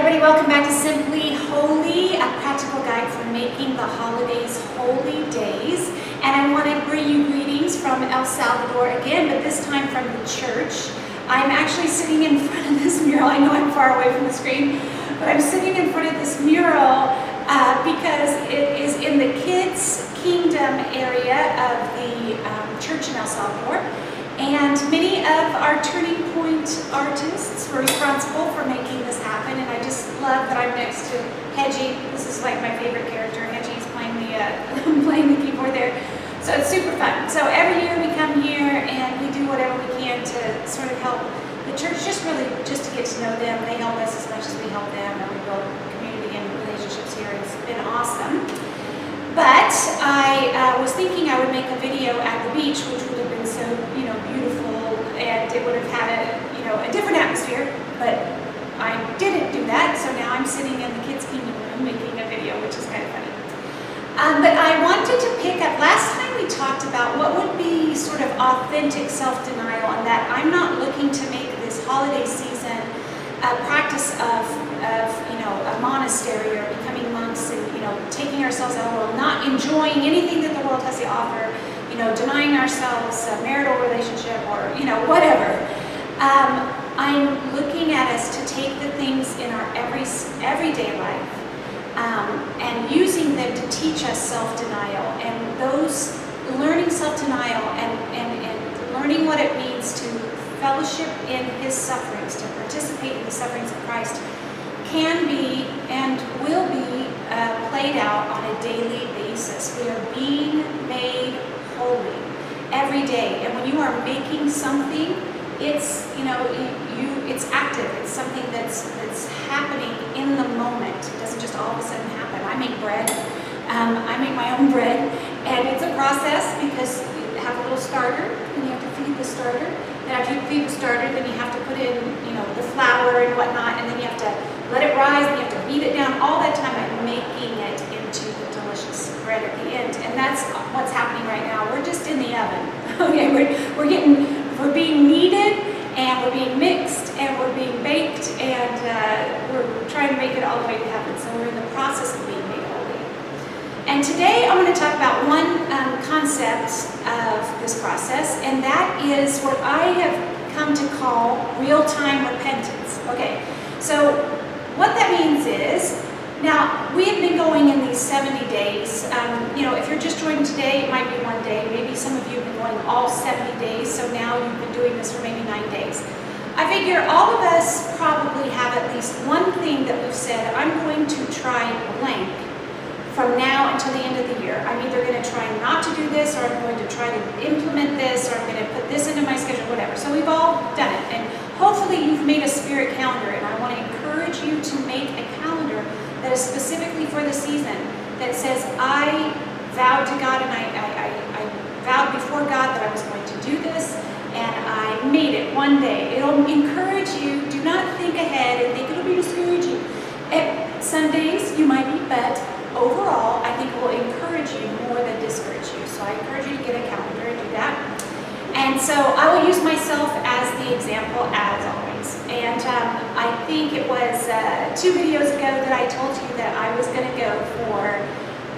everybody. Welcome back to Simply Holy, a practical guide for making the holidays holy days. And I want to bring you greetings from El Salvador again, but this time from the church. I'm actually sitting in front of this mural. I know I'm far away from the screen, but I'm sitting in front of this mural uh, because it is in the Kids Kingdom area of the um, church in El Salvador. And many of our Turning Point artists were responsible for making this happen. And I just love that I'm next to Hedgie. This is like my favorite character. Hedgie's playing the uh, playing the keyboard there. So it's super fun. So every year we come here and we do whatever we can to sort of help the church, just really just to get to know them. They help us as much as we help them, and we build community and relationships here. It's been awesome. But I uh, was thinking I would make a video at the beach, which would have been so, you know, beautiful, and it would have had a, you know, a different atmosphere. But I didn't do that, so now I'm sitting in the kids' kingdom room making a video, which is kind of funny. Um, but I wanted to pick up. Last time we talked about what would be sort of authentic self-denial, and that I'm not looking to make this holiday season a practice of, of you know, a monastery or becoming monks and, you know, taking ourselves out of the world, not enjoying anything that the world has to offer, you know, denying ourselves a marital relationship or, you know, whatever. Um, I'm looking at us to take the things in our every everyday life um, and using them to teach us self-denial and those learning self-denial and, and, and learning what it means to fellowship in his sufferings, to participate in the sufferings of Christ, can be and will be uh, played out on a daily basis. We are being made holy every day. And when you are making something, it's you know you, you it's active. It's something that's that's happening in the moment. It doesn't just all of a sudden happen. I make bread. Um, I make my own bread, and it's a process because you have a little starter, and you have to feed the starter. And after you feed the starter, then you have to put in, you know, the flour and whatnot, and then you have to let it rise, you have to beat it down. All that time I'm making it into the delicious bread at the end, and that's what's happening right now. We're just in the oven. okay, we're, we're getting, we're being kneaded, and we're being mixed, and we're being baked, and uh, we're trying to make it all the way to heaven. So we're in the process of being made holy. And today I'm going to talk about one um, concept of this process, and that is what I have come to call real-time repentance. Okay, so what that means is, now we have been going in these 70 days. Um, you know, if you're just joining today, it might be one day. Maybe some of you have been going all 70 days, so now you've been doing this for maybe nine days. I figure all of us probably have at least one thing that we've said, I'm going to try blank from now until the end of the year. I'm either going to try not to do this, or I'm going to try to implement this, or I'm going to put this into my schedule, whatever. So we've all done it. And hopefully you've made a spirit calendar, and I want to encourage you to make a calendar that is specifically for the season that says, I vowed to God and I, I, I, I vowed before God that I was going to do this, and I made it one day. It'll encourage you. Do not think ahead and think it'll be discouraging. At Sundays, you might be, but overall, I think it will encourage you more than discourage you. So I encourage you to get a calendar and do that. And so I will use myself as the example as always. And um, I think it was uh, two videos ago that I told you that I was going to go for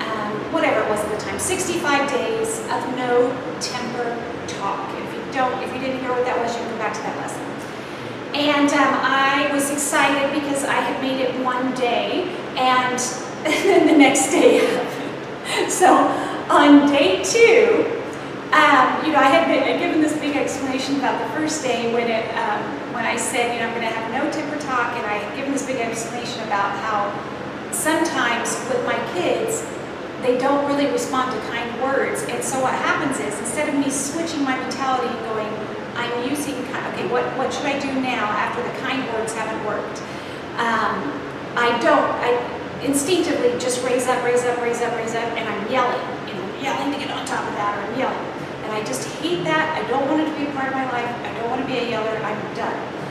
um, whatever it was at the time, 65 days of no temper talk. If you don't, if you didn't hear what that was, you can go back to that lesson. And um, I was excited because I had made it one day, and then the next day happened. So on day two, um, you know, I had been, given this big explanation about the first day when it, um, when I said, you know, I'm going to have no temper talk, and I give given this big explanation about how sometimes with my kids, they don't really respond to kind words, and so what happens is instead of me switching my mentality and going, I'm using, okay, what, what should I do now after the kind words haven't worked? Um, I don't, I instinctively just raise up, raise up, raise up, raise up, and I'm yelling, you know, yelling to get on top of that, or I'm yelling. And I just hate that. I don't want it to be a part of my life. I don't want to be a yeller. I'm done.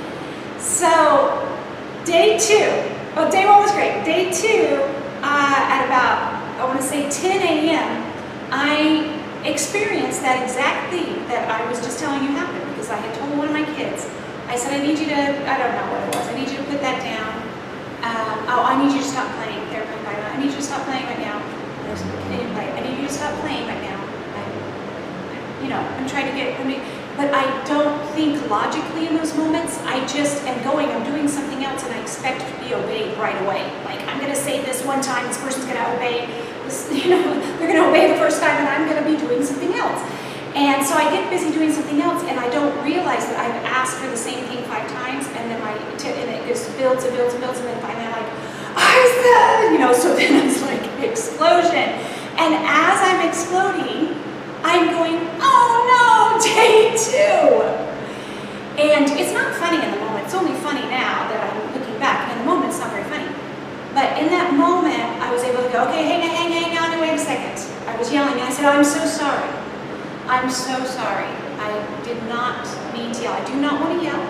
So, day two, oh, day one was great. Day two, uh, at about, I want to say 10 a.m., I experienced that exact thing that I was just telling you happened because I had told one of my kids, I said, I need you to, I don't know what it was, I need you to put that down. Uh, oh, I need you to stop playing. They're playing violin. I need you to stop playing right now. I need you to stop playing right now. I, you know, I'm trying to get, I mean, but I don't think logically in those moments. I just am going, I'm doing something else, and I expect to be obeyed right away. Like, I'm going to say this one time, this person's going to obey, this, you know, they're going to obey the first time, and I'm going to be doing something else. And so I get busy doing something else, and I don't realize that I've asked for the same thing five times, and then my and it just builds and builds and builds, and then finally I'm like, I said, you know. So then it's like explosion, and as I'm exploding, I'm going, oh no, day two. And it's not funny in the moment. It's only funny now that I'm looking back. In the moment, it's not very funny. But in that moment, I was able to go, okay, hang, hang, hang on, wait a second. I was yelling, and I said, I'm so sorry. I'm so sorry. I did not mean to yell. I do not want to yell.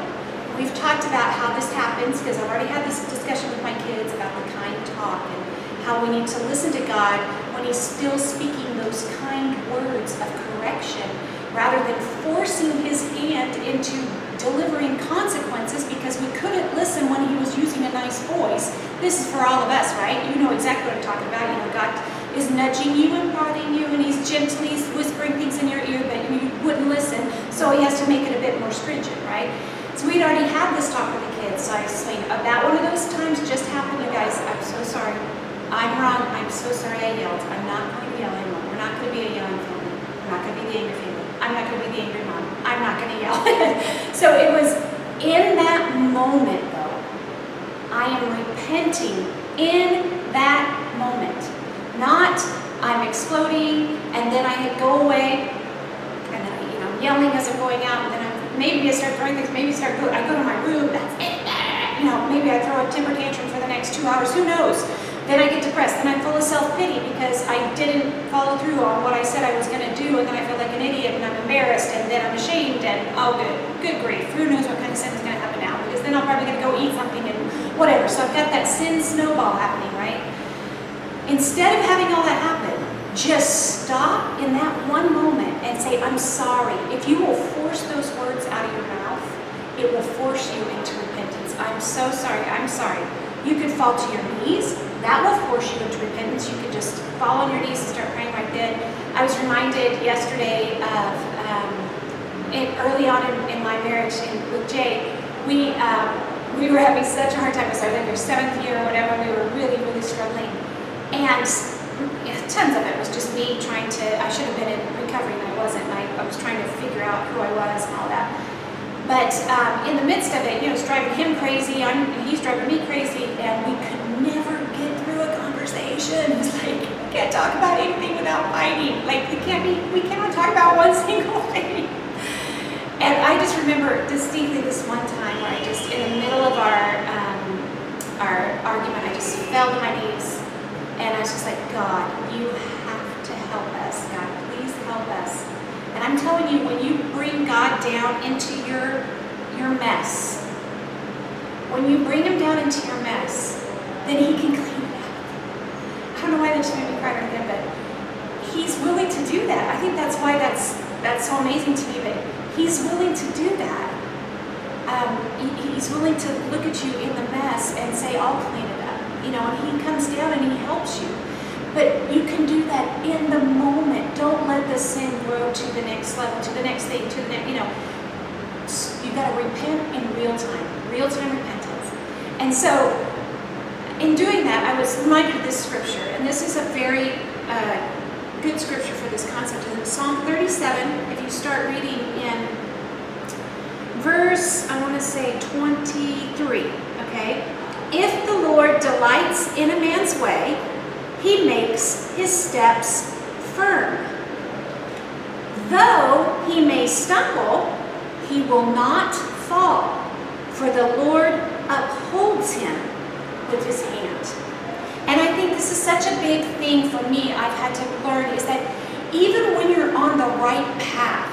We've talked about how this happens because I've already had this discussion with my kids about the kind talk and how we need to listen to God when He's still speaking those kind words of correction rather than forcing His hand into delivering consequences because we couldn't listen when He was using a nice voice. This is for all of us, right? You know exactly what I'm talking about. You know, God is nudging you and prodding you, and he's gently whispering things in your ear, but you wouldn't listen, so he has to make it a bit more stringent, right? So we'd already had this talk with the kids, so I explained, that one of those times just happened, you guys, I'm so sorry. I'm wrong, I'm so sorry I yelled. I'm not going to yell anymore. We're not going to be a yelling family. We're not going to be the angry family. I'm not going to be the angry mom. I'm not going to yell. so it was in that moment, though, I am repenting in that moment not I'm exploding and then I go away and then I, you know, I'm yelling as I'm going out and then I, maybe I start throwing things, maybe I start I go to my room, that's it. You know, maybe I throw a temper tantrum for the next two hours, who knows? Then I get depressed, then I'm full of self-pity because I didn't follow through on what I said I was going to do and then I feel like an idiot and I'm embarrassed and then I'm ashamed and oh good, good grief, who knows what kind of sin is going to happen now because then I'm probably going to go eat something and whatever. So I've got that sin snowball happening, right? Instead of having all that happen, just stop in that one moment and say, I'm sorry. If you will force those words out of your mouth, it will force you into repentance. I'm so sorry. I'm sorry. You could fall to your knees. That will force you into repentance. You could just fall on your knees and start praying right then. I was reminded yesterday of um, in, early on in, in my marriage in, with Jay, we um, we were having such a hard time. So I was our seventh year or whatever. We were really, really struggling. And yeah, tons of it was just me trying to, I should have been in recovery and I wasn't. I, I was trying to figure out who I was and all that. But um, in the midst of it, you know, it's driving him crazy, I'm, he's driving me crazy, and we could never get through a conversation. It's like, we can't talk about anything without fighting. Like, we can't be, we cannot talk about one single thing. And I just remember distinctly this one time where I just, in the middle of our, um, our argument, I just fell to my knees and I was just like, God, you have to help us. God, please help us. And I'm telling you, when you bring God down into your, your mess, when you bring him down into your mess, then he can clean it up. I don't know why that just made me cry right but he's willing to do that. I think that's why that's that's so amazing to me, but he's willing to do that. Um, he, he's willing to look at you in the mess and say, I'll clean it up. you know, and he comes down and he helps you. But you can do that in the moment. Don't let the sin grow to the next level, to the next thing, to the next, you know. You've got to repent in real time, real time repentance. And so, in doing that, I was reminded of this scripture, and this is a very uh, good scripture for this concept. In Psalm 37, if you start reading in verse, I want to say 23, okay? If the Lord delights in a man's way, he makes his steps firm. Though he may stumble, he will not fall, for the Lord upholds him with his hand. And I think this is such a big thing for me I've had to learn is that even when you're on the right path,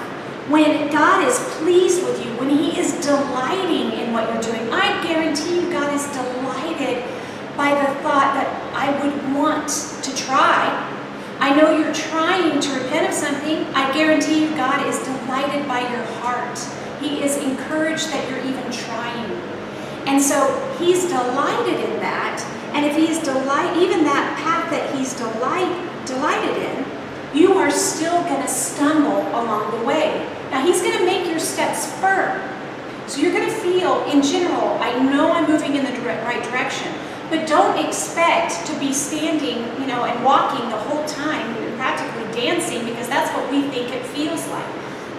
when God is pleased with you, when He is delighting in what you're doing, I guarantee you God is delighted by the thought that I would want to try. I know you're trying to repent of something. I guarantee you God is delighted by your heart. He is encouraged that you're even trying. And so he's delighted in that. And if he's delight, even that path that he's delight, delighted in, you are still going to stumble along the way. Now he's going to make your steps firm. So you're going to feel, in general, I know I'm moving in the direct, right direction, but don't expect to be standing, you know, and walking the whole time, You're practically dancing, because that's what we think it feels like.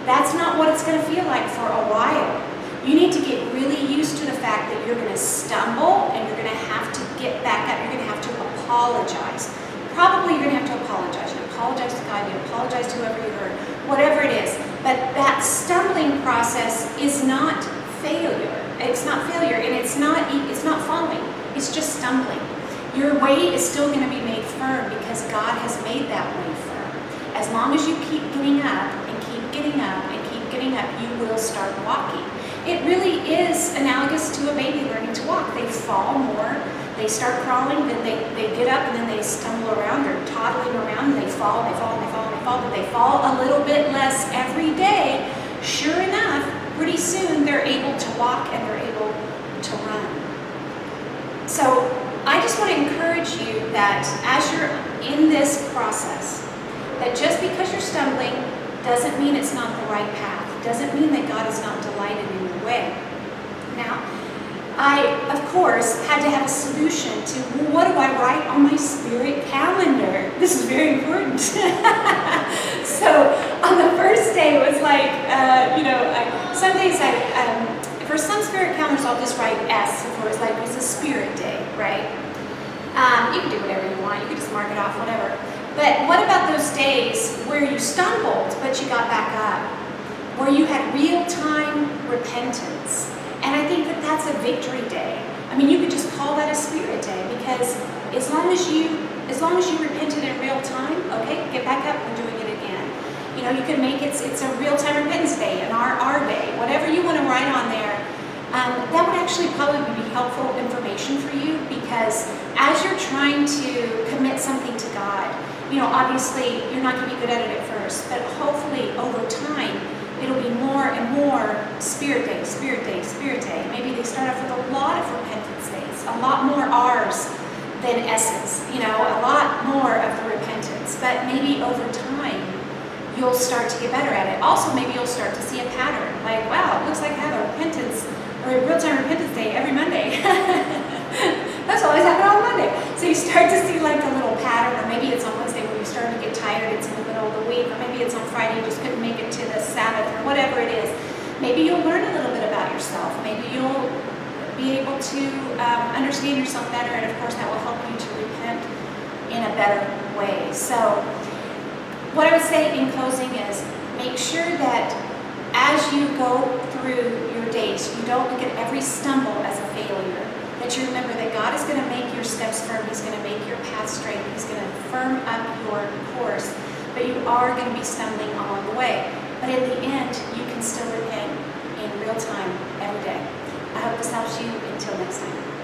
That's not what it's going to feel like for a while. You need to get really used to the fact that you're going to stumble and you're going to have to get back up. You're going to have to apologize. Probably you're going to have to apologize. You apologize to God, you apologize to whoever you hurt, whatever it is. But that stumbling process is not failure. It's not failure and it's not it's not falling. It's just stumbling. Your way is still going to be made firm because God has made that way firm. As long as you keep getting up getting up and keep getting up, you will start walking. It really is analogous to a baby learning to walk. They fall more, they start crawling, then they, they get up and then they stumble around or toddling around and they fall, they fall, they fall, they fall, but they fall a little bit less every day. Sure enough, pretty soon they're able to walk and they're able to run. So I just want to encourage you that as you're in this process, that just because you're stumbling doesn't mean it's not the right path doesn't mean that God is not delighted in your way. Now, I, of course, had to have a solution to well, what do I write on my spirit calendar? This is very important. so on the first day, it was like, uh, you know, I, some days I, um, for some spirit calendars, I'll just write S for it's like it's a spirit day, right? Um, you can do whatever you want. You can just mark it off, whatever. But what about those days where you stumbled, but you got back up? where you had real-time repentance. And I think that that's a victory day. I mean, you could just call that a spirit day because as long as you as long as you repented in real time, okay, get back up and doing it again. You know, you can make it it's a real-time repentance day, an R day, whatever you want to write on there. Um, that would actually probably be helpful information for you because as you're trying to commit something to God, you know, obviously you're not going to be good at it at first, but hopefully over time it'll be more and more Spirit Day, Spirit Day, Spirit Day. Maybe they start off with a lot of repentance days, a lot more R's than S's, you know, a lot more of the repentance. But maybe over time, you'll start to get better at it. Also, maybe you'll start to see a pattern. Like, wow, you'll be able to um, understand yourself better, and of course, that will help you to repent in a better way. So, what I would say in closing is make sure that as you go through your days, you don't look at every stumble as a failure. That you remember that God is going to make your steps firm, He's going to make your path straight, He's going to firm up your course, but you are going to be stumbling along the way. But in the end, you can still repent in real time this helps you. Until next time.